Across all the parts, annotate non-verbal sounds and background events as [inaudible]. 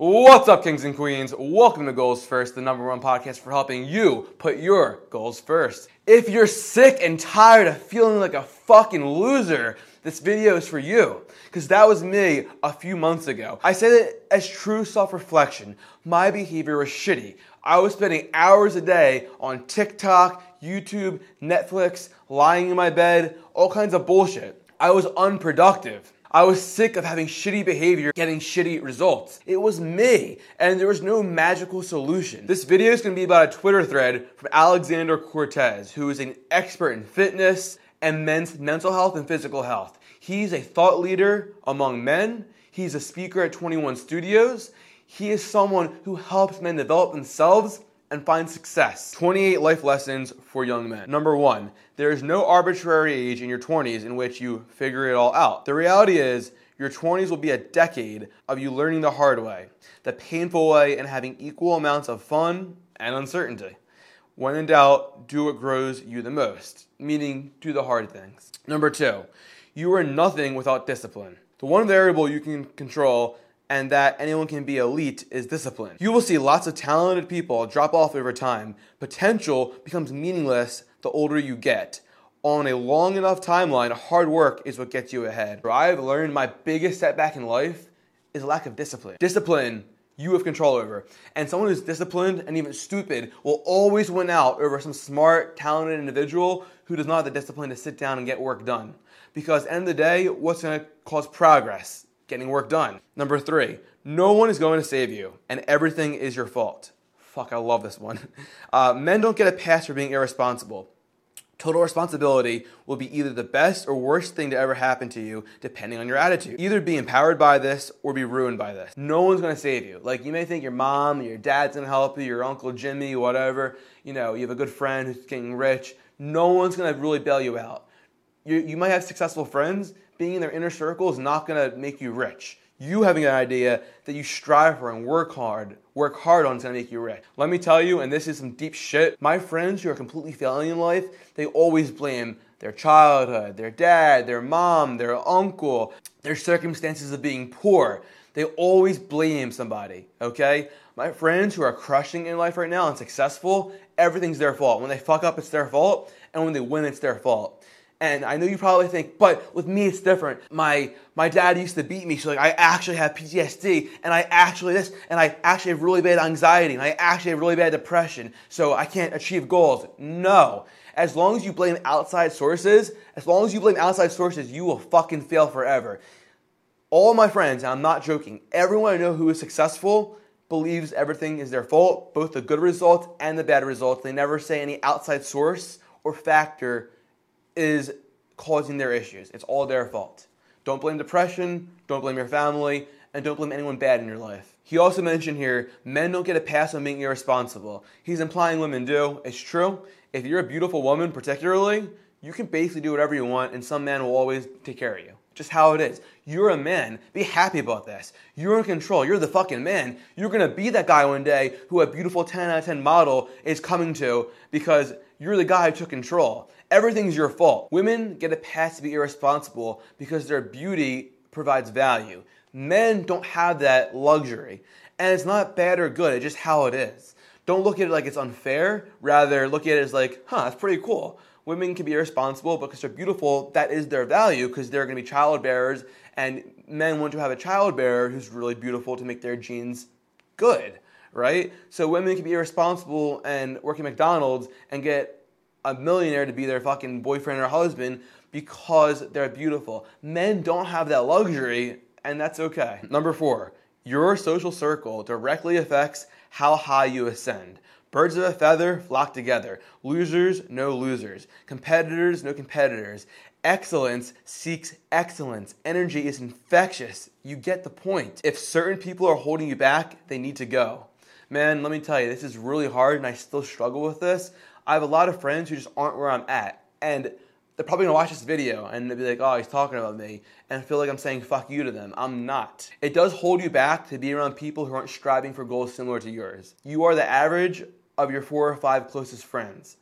What's up, kings and queens? Welcome to Goals First, the number one podcast for helping you put your goals first. If you're sick and tired of feeling like a fucking loser, this video is for you. Because that was me a few months ago. I say it as true self reflection. My behavior was shitty. I was spending hours a day on TikTok, YouTube, Netflix, lying in my bed, all kinds of bullshit. I was unproductive. I was sick of having shitty behavior, getting shitty results. It was me, and there was no magical solution. This video is gonna be about a Twitter thread from Alexander Cortes, who is an expert in fitness and men's mental health and physical health. He's a thought leader among men. He's a speaker at 21 Studios. He is someone who helps men develop themselves and find success. 28 life lessons for young men. Number one, there is no arbitrary age in your 20s in which you figure it all out. The reality is, your 20s will be a decade of you learning the hard way, the painful way, and having equal amounts of fun and uncertainty. When in doubt, do what grows you the most, meaning do the hard things. Number two, you are nothing without discipline. The one variable you can control and that anyone can be elite is discipline. You will see lots of talented people drop off over time. Potential becomes meaningless the older you get. On a long enough timeline, hard work is what gets you ahead. I've learned my biggest setback in life is lack of discipline. Discipline you have control over. And someone who's disciplined and even stupid will always win out over some smart, talented individual who does not have the discipline to sit down and get work done. Because end of the day, what's to cause progress? Getting work done. Number three, no one is going to save you, and everything is your fault. Fuck, I love this one. [laughs] Uh, men don't get a pass for being irresponsible. Total responsibility will be either the best or worst thing to ever happen to you, depending on your attitude. Either be empowered by this or be ruined by this. No one's gonna save you. Like, you may think your mom, your dad's gonna help you, your uncle Jimmy, whatever. You know, you have a good friend who's getting rich. No one's gonna really bail you out. You, you might have successful friends, being in their inner circle is not going to make you rich. You having an idea that you strive for and work hard, work hard on is to make you rich. Let me tell you, and this is some deep shit, my friends who are completely failing in life, they always blame their childhood, their dad, their mom, their uncle, their circumstances of being poor. They always blame somebody, okay? My friends who are crushing in life right now and successful, everything's their fault. When they fuck up, it's their fault, and when they win, it's their fault. And I know you probably think, but with me it's different. My my dad used to beat me, so like I actually have PTSD, and I actually this, and I actually have really bad anxiety, and I actually have really bad depression, so I can't achieve goals. No. As long as you blame outside sources, as long as you blame outside sources, you will fucking fail forever. All my friends, I'm not joking, everyone I know who is successful believes everything is their fault, both the good results and the bad results. They never say any outside source or factor is causing their issues. It's all their fault. Don't blame depression, don't blame your family, and don't blame anyone bad in your life. He also mentioned here men don't get a pass on being irresponsible. He's implying women do. It's true. If you're a beautiful woman, particularly, you can basically do whatever you want, and some man will always take care of you. Just how it is. You're a man. Be happy about this. You're in control. You're the fucking man. You're gonna be that guy one day who a beautiful 10 out of 10 model is coming to because you're the guy who took control. Everything's your fault. Women get a pass to be irresponsible because their beauty provides value. Men don't have that luxury. And it's not bad or good, it's just how it is. Don't look at it like it's unfair, rather, look at it as like, huh, that's pretty cool. Women can be irresponsible because they're beautiful, that is their value because they're gonna be child bearers, and men want to have a child bearer who's really beautiful to make their genes good, right? So women can be irresponsible and work at McDonald's and get a millionaire to be their fucking boyfriend or husband because they're beautiful. Men don't have that luxury, and that's okay. Number four, your social circle directly affects how high you ascend. Birds of a feather flock together. Losers, no losers. Competitors, no competitors. Excellence seeks excellence. Energy is infectious. You get the point. If certain people are holding you back, they need to go. Man, let me tell you, this is really hard and I still struggle with this. I have a lot of friends who just aren't where I'm at. And they're probably gonna watch this video and they'll be like, oh, he's talking about me, and feel like I'm saying fuck you to them. I'm not. It does hold you back to be around people who aren't striving for goals similar to yours. You are the average of your four or five closest friends.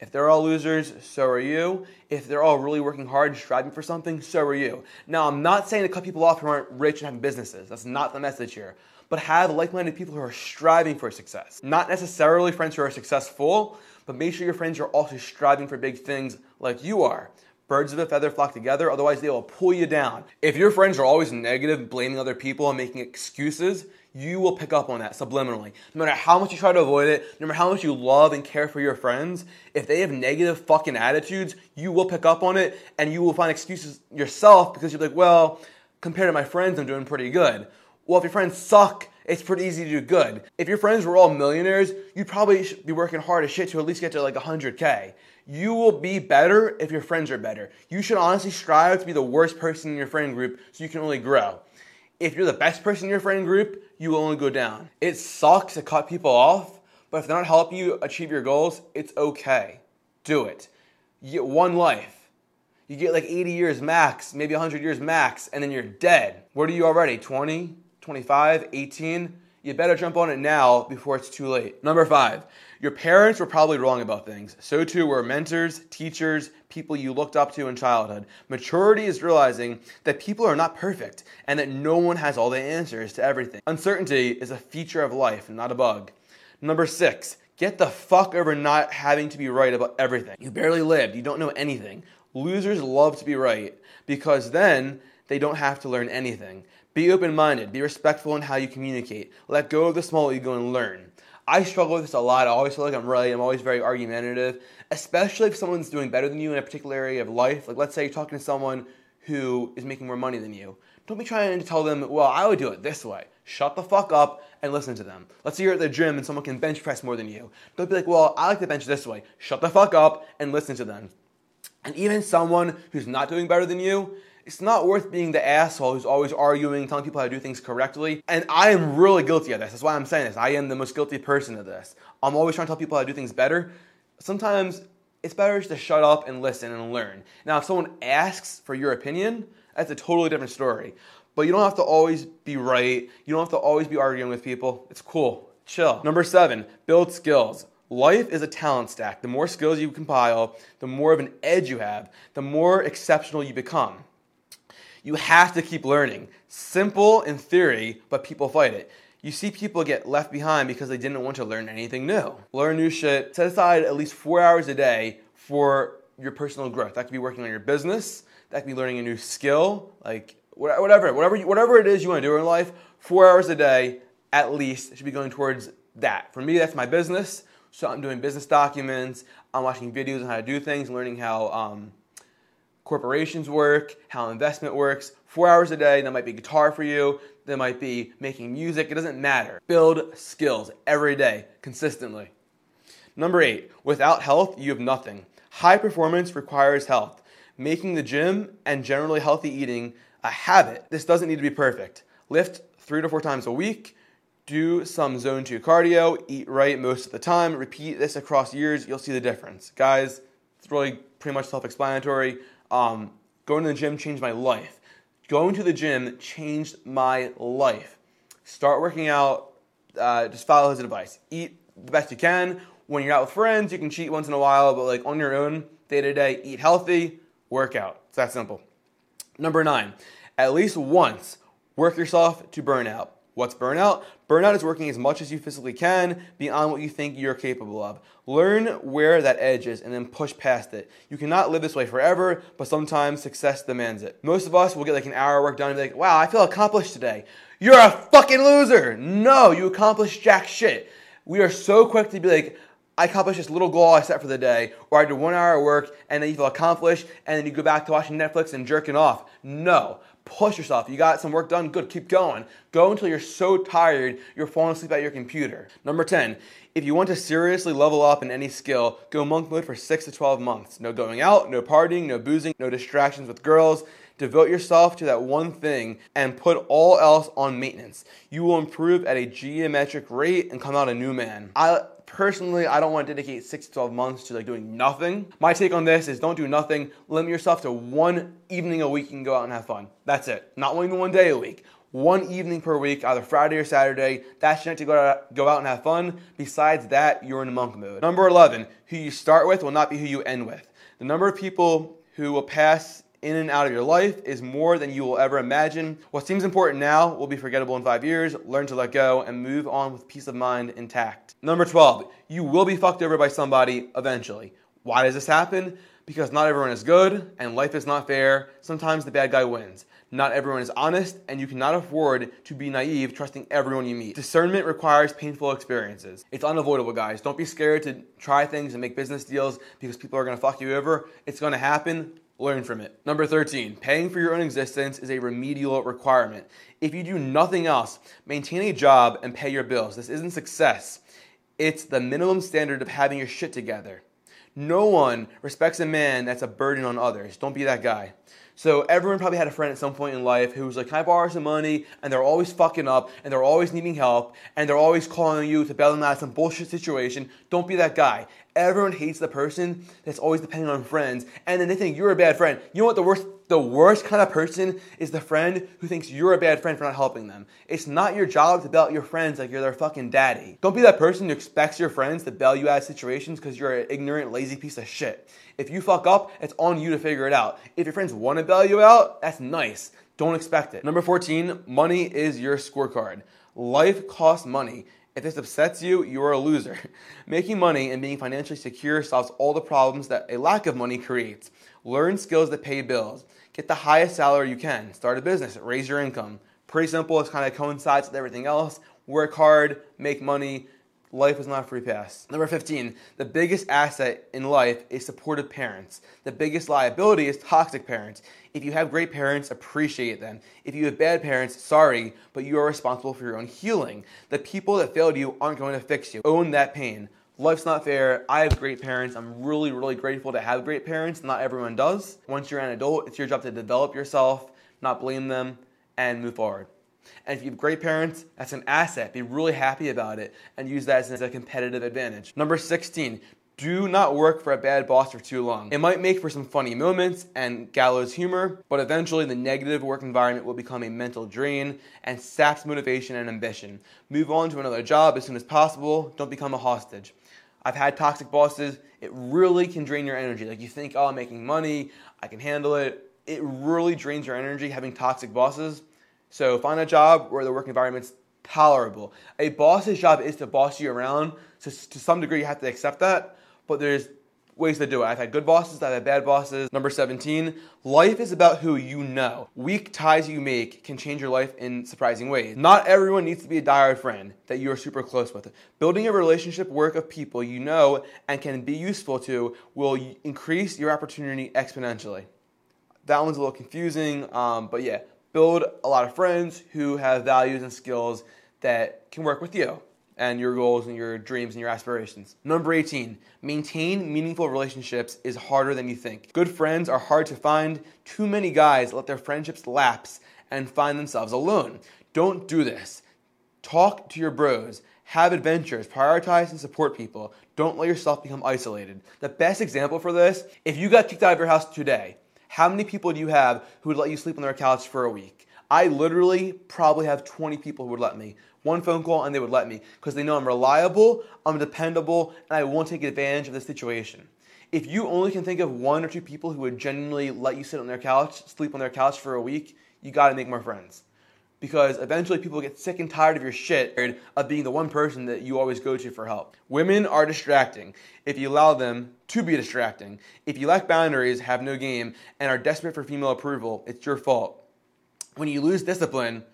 If they're all losers, so are you. If they're all really working hard and striving for something, so are you. Now, I'm not saying to cut people off who aren't rich and have businesses. That's not the message here. but have like-minded people who are striving for success. Not necessarily friends who are successful, but make sure your friends are also striving for big things like you are. Birds of a feather flock together, otherwise they will pull you down. If your friends are always negative, blaming other people and making excuses, you will pick up on that subliminally. No matter how much you try to avoid it, no matter how much you love and care for your friends, if they have negative fucking attitudes, you will pick up on it and you will find excuses yourself because you're like, well, compared to my friends, I'm doing pretty good. Well, if your friends suck, it's pretty easy to do good. If your friends were all millionaires, you'd probably be working hard as shit to at least get to like 100K. You will be better if your friends are better. You should honestly strive to be the worst person in your friend group so you can only grow. If you're the best person in your friend group, you will only go down. It sucks to cut people off, but if they're not helping you achieve your goals, it's okay. Do it. You get one life. You get like 80 years max, maybe 100 years max, and then you're dead. What are you already? 20? 25, 18, you better jump on it now before it's too late. Number five, your parents were probably wrong about things. So too were mentors, teachers, people you looked up to in childhood. Maturity is realizing that people are not perfect and that no one has all the answers to everything. Uncertainty is a feature of life, and not a bug. Number six, get the fuck over not having to be right about everything. You barely lived, you don't know anything. Losers love to be right because then they don't have to learn anything. Be open minded, be respectful in how you communicate. Let go of the small ego and learn. I struggle with this a lot. I always feel like I'm right. I'm always very argumentative, especially if someone's doing better than you in a particular area of life. Like, let's say you're talking to someone who is making more money than you. Don't be trying to tell them, well, I would do it this way. Shut the fuck up and listen to them. Let's say you're at the gym and someone can bench press more than you. Don't be like, well, I like to bench this way. Shut the fuck up and listen to them. And even someone who's not doing better than you, it's not worth being the asshole who's always arguing, telling people how to do things correctly. And I am really guilty of this. That's why I'm saying this. I am the most guilty person of this. I'm always trying to tell people how to do things better. Sometimes it's better just to shut up and listen and learn. Now, if someone asks for your opinion, that's a totally different story. But you don't have to always be right. You don't have to always be arguing with people. It's cool. Chill. Number seven, build skills. Life is a talent stack. The more skills you compile, the more of an edge you have, the more exceptional you become. You have to keep learning. Simple in theory, but people fight it. You see people get left behind because they didn't want to learn anything new. Learn new shit. Set aside at least four hours a day for your personal growth. That could be working on your business. That could be learning a new skill, like whatever, whatever, whatever it is you want to do in life. Four hours a day, at least, should be going towards that. For me, that's my business. So I'm doing business documents. I'm watching videos on how to do things, learning how um, corporations work, how investment works. Four hours a day, that might be guitar for you, that might be making music, it doesn't matter. Build skills every day, consistently. Number eight, without health, you have nothing. High performance requires health. Making the gym and generally healthy eating a habit. This doesn't need to be perfect. Lift three to four times a week. Do some zone two cardio. Eat right most of the time. Repeat this across years. You'll see the difference. Guys, it's really pretty much self explanatory. Um, going to the gym changed my life. Going to the gym changed my life. Start working out. Uh, just follow his advice. Eat the best you can. When you're out with friends, you can cheat once in a while, but like on your own, day to day, eat healthy, work out. It's that simple. Number nine, at least once, work yourself to burnout. What's burnout? Burnout is working as much as you physically can beyond what you think you're capable of. Learn where that edge is and then push past it. You cannot live this way forever, but sometimes success demands it. Most of us will get like an hour work done and be like, wow, I feel accomplished today. You're a fucking loser. No, you accomplished jack shit. We are so quick to be like, I accomplished this little goal I set for the day, or I did one hour of work and then you feel accomplished and then you go back to watching Netflix and jerking off. No push yourself. You got some work done, good, keep going. Go until you're so tired you're falling asleep at your computer. Number 10, if you want to seriously level up in any skill, go monk mode for 6 to 12 months. No going out, no partying, no boozing, no distractions with girls. Devote yourself to that one thing and put all else on maintenance. You will improve at a geometric rate and come out a new man. I personally, I don't want to dedicate six to 12 months to like doing nothing. My take on this is don't do nothing. Limit yourself to one evening a week you can go out and have fun. That's it. Not even one day a week. One evening per week, either Friday or Saturday. That's your night to go out, go out and have fun. Besides that, you're in a monk mode. Number 11, who you start with will not be who you end with. The number of people who will pass in and out of your life is more than you will ever imagine. What seems important now will be forgettable in five years. Learn to let go and move on with peace of mind intact. Number 12, you will be fucked over by somebody eventually. Why does this happen? Because not everyone is good and life is not fair. Sometimes the bad guy wins. Not everyone is honest, and you cannot afford to be naive trusting everyone you meet. Discernment requires painful experiences. It's unavoidable, guys. Don't be scared to try things and make business deals because people are gonna fuck you over. It's gonna happen. Learn from it. Number 13, paying for your own existence is a remedial requirement. If you do nothing else, maintain a job and pay your bills. This isn't success, it's the minimum standard of having your shit together. No one respects a man that's a burden on others. Don't be that guy. So everyone probably had a friend at some point in life who was like, "Can I borrow some money?" And they're always fucking up, and they're always needing help, and they're always calling you to bail them out of some bullshit situation. Don't be that guy. Everyone hates the person that's always depending on friends, and then they think you're a bad friend. You know what the worst the worst kind of person is the friend who thinks you're a bad friend for not helping them. It's not your job to bail out your friends like you're their fucking daddy. Don't be that person who expects your friends to bail you out of situations because you're an ignorant, lazy piece of shit. If you fuck up, it's on you to figure it out. If your friends want to bail you out, that's nice. Don't expect it. Number 14, money is your scorecard. Life costs money. If this upsets you, you are a loser. [laughs] Making money and being financially secure solves all the problems that a lack of money creates. Learn skills that pay bills. Get the highest salary you can. Start a business. Raise your income. Pretty simple. It kind of coincides with everything else. Work hard, make money. Life is not a free pass. Number 15, the biggest asset in life is supportive parents. The biggest liability is toxic parents. If you have great parents, appreciate them. If you have bad parents, sorry, but you are responsible for your own healing. The people that failed you aren't going to fix you. Own that pain. Life's not fair. I have great parents. I'm really, really grateful to have great parents. Not everyone does. Once you're an adult, it's your job to develop yourself, not blame them, and move forward. And if you have great parents, that's an asset. Be really happy about it and use that as a competitive advantage. Number 16, do not work for a bad boss for too long. It might make for some funny moments and gallows humor, but eventually the negative work environment will become a mental drain and saps motivation and ambition. Move on to another job as soon as possible. Don't become a hostage. I've had toxic bosses. It really can drain your energy. Like you think, oh, I'm making money, I can handle it. It really drains your energy having toxic bosses. So find a job where the work environment's tolerable. A boss's job is to boss you around. So to some degree, you have to accept that. But there's ways to do it. I've had good bosses, I've had bad bosses. Number 17, life is about who you know. Weak ties you make can change your life in surprising ways. Not everyone needs to be a diehard friend that you are super close with. Building a relationship work of people you know and can be useful to will increase your opportunity exponentially. That one's a little confusing, um, but yeah, build a lot of friends who have values and skills that can work with you and your goals and your dreams and your aspirations. Number 18, maintain meaningful relationships is harder than you think. Good friends are hard to find. Too many guys let their friendships lapse and find themselves alone. Don't do this. Talk to your bros. Have adventures. Prioritize and support people. Don't let yourself become isolated. The best example for this, if you got kicked out of your house today, how many people do you have who would let you sleep on their couch for a week? I literally probably have 20 people who would let me one phone call and they would let me because they know I'm reliable, I'm dependable, and I won't take advantage of the situation. If you only can think of one or two people who would genuinely let you sit on their couch, sleep on their couch for a week, you gotta make more friends. Because eventually people get sick and tired of your shit of being the one person that you always go to for help. Women are distracting if you allow them to be distracting. If you lack boundaries, have no game, and are desperate for female approval, it's your fault. When you lose discipline,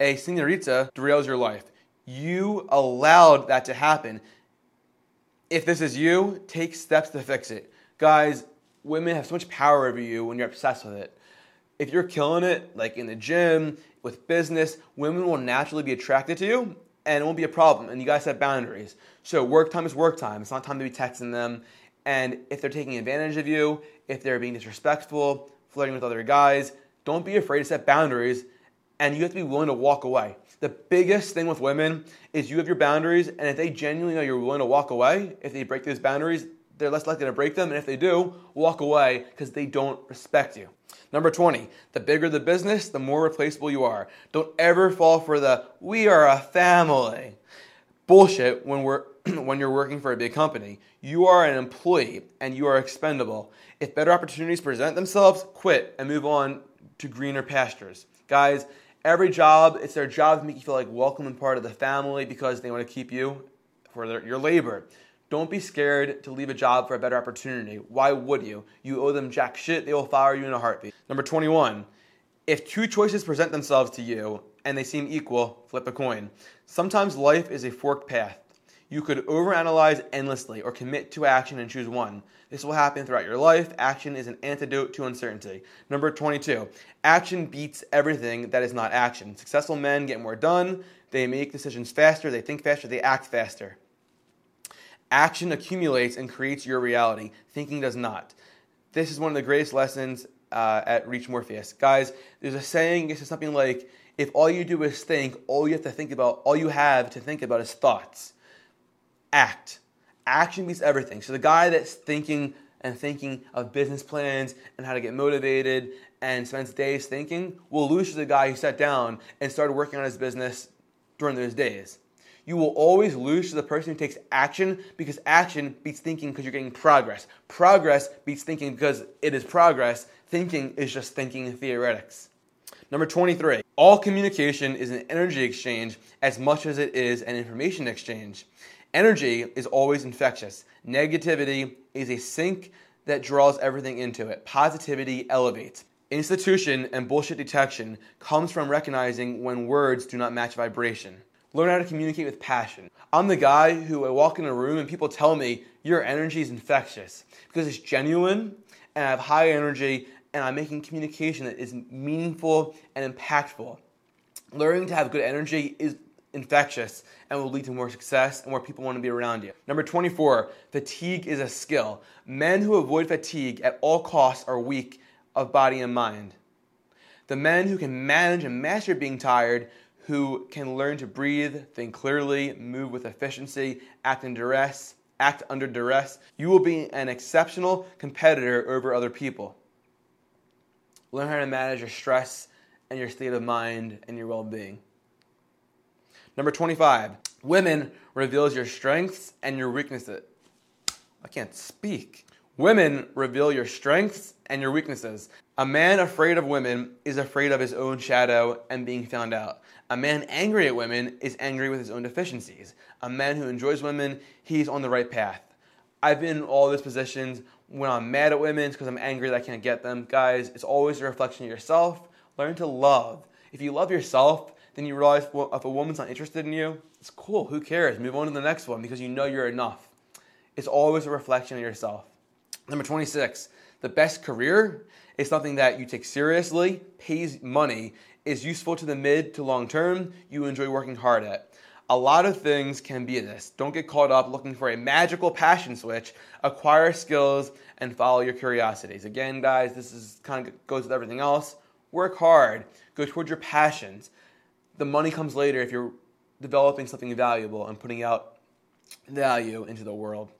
a senorita derails your life. You allowed that to happen. If this is you, take steps to fix it. Guys, women have so much power over you when you're obsessed with it. If you're killing it, like in the gym, with business, women will naturally be attracted to you and it won't be a problem. And you guys have boundaries. So work time is work time. It's not time to be texting them. And if they're taking advantage of you, if they're being disrespectful, flirting with other guys, don't be afraid to set boundaries and you have to be willing to walk away. The biggest thing with women is you have your boundaries, and if they genuinely know you're willing to walk away, if they break those boundaries, they're less likely to break them, and if they do, walk away because they don't respect you. Number 20, the bigger the business, the more replaceable you are. Don't ever fall for the we are a family bullshit when we're [clears throat] when you're working for a big company. You are an employee and you are expendable. If better opportunities present themselves, quit and move on to greener pastures. Guys, every job, it's their job to make you feel like welcome and part of the family because they want to keep you for their, your labor. Don't be scared to leave a job for a better opportunity. Why would you? You owe them jack shit, they will fire you in a heartbeat. Number 21. If two choices present themselves to you and they seem equal, flip a coin. Sometimes life is a forked path. You could overanalyze endlessly or commit to action and choose one. This will happen throughout your life. Action is an antidote to uncertainty. Number 22. Action beats everything that is not action. Successful men get more done. They make decisions faster. They think faster. They act faster. Action accumulates and creates your reality. Thinking does not. This is one of the greatest lessons uh, at Reach Morpheus. Guys, there's a saying, it's something like, if all you do is think, all you have to think about, all you have to think about is thoughts. Act. Action beats everything. So the guy that's thinking and thinking of business plans and how to get motivated and spends days thinking will lose to the guy who sat down and started working on his business during those days you will always lose to the person who takes action because action beats thinking because you're getting progress. Progress beats thinking because it is progress. Thinking is just thinking theoretics. Number 23. All communication is an energy exchange as much as it is an information exchange. Energy is always infectious. Negativity is a sink that draws everything into it. Positivity elevates. Institution and bullshit detection comes from recognizing when words do not match vibration. Learn how to communicate with passion. I'm the guy who I walk in a room and people tell me your energy is infectious because it's genuine and I have high energy and I'm making communication that is meaningful and impactful. Learning to have good energy is infectious and will lead to more success and more people want to be around you. Number 24, fatigue is a skill. Men who avoid fatigue at all costs are weak of body and mind. The men who can manage and master being tired who can learn to breathe, think clearly, move with efficiency, act in duress, act under duress, you will be an exceptional competitor over other people. Learn how to manage your stress and your state of mind and your well-being. Number 25, women reveals your strengths and your weaknesses. I can't speak. Women reveal your strengths and your weaknesses. A man afraid of women is afraid of his own shadow and being found out. A man angry at women is angry with his own deficiencies. A man who enjoys women, he's on the right path. I've been in all these positions when I'm mad at women because I'm angry that I can't get them. Guys, it's always a reflection of yourself. Learn to love. If you love yourself, then you realize well, if a woman's not interested in you, it's cool. Who cares? Move on to the next one because you know you're enough. It's always a reflection of yourself. Number 26, the best career is something that you take seriously, pays money, is useful to the mid to long term, you enjoy working hard at. A lot of things can be this. Don't get caught up looking for a magical passion switch. Acquire skills and follow your curiosities. Again, guys, this is kind of goes with everything else. Work hard. Go towards your passions. The money comes later if you're developing something valuable and putting out value into the world.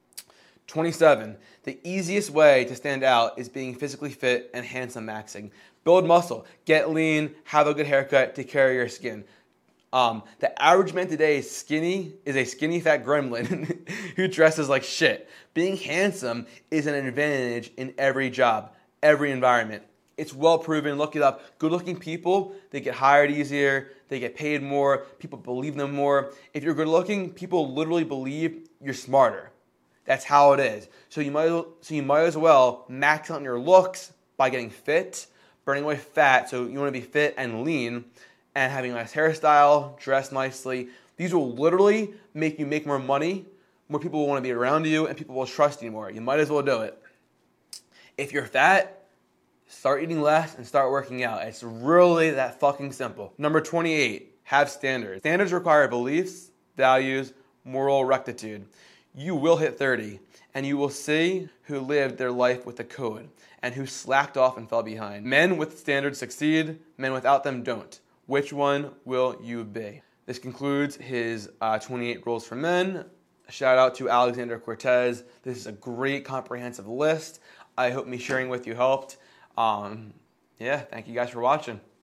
27. The easiest way to stand out is being physically fit and handsome maxing. Build muscle, get lean, have a good haircut, take care of your skin. Um, the average man today is skinny, is a skinny fat gremlin [laughs] who dresses like shit. Being handsome is an advantage in every job, every environment. It's well proven. Look it up. Good looking people, they get hired easier, they get paid more, people believe them more. If you're good looking, people literally believe you're smarter. That's how it is. So you might so you might as well max out your looks by getting fit, burning away fat. So you want to be fit and lean, and having a nice hairstyle, dress nicely. These will literally make you make more money. More people will want to be around you, and people will trust you more. You might as well do it. If you're fat, start eating less and start working out. It's really that fucking simple. Number 28, have standards. Standards require beliefs, values, moral rectitude you will hit 30 and you will see who lived their life with a code and who slacked off and fell behind. Men with standards succeed, men without them don't. Which one will you be? This concludes his uh, 28 rules for men. Shout out to Alexander Cortes. This is a great comprehensive list. I hope me sharing with you helped. Um, yeah, thank you guys for watching.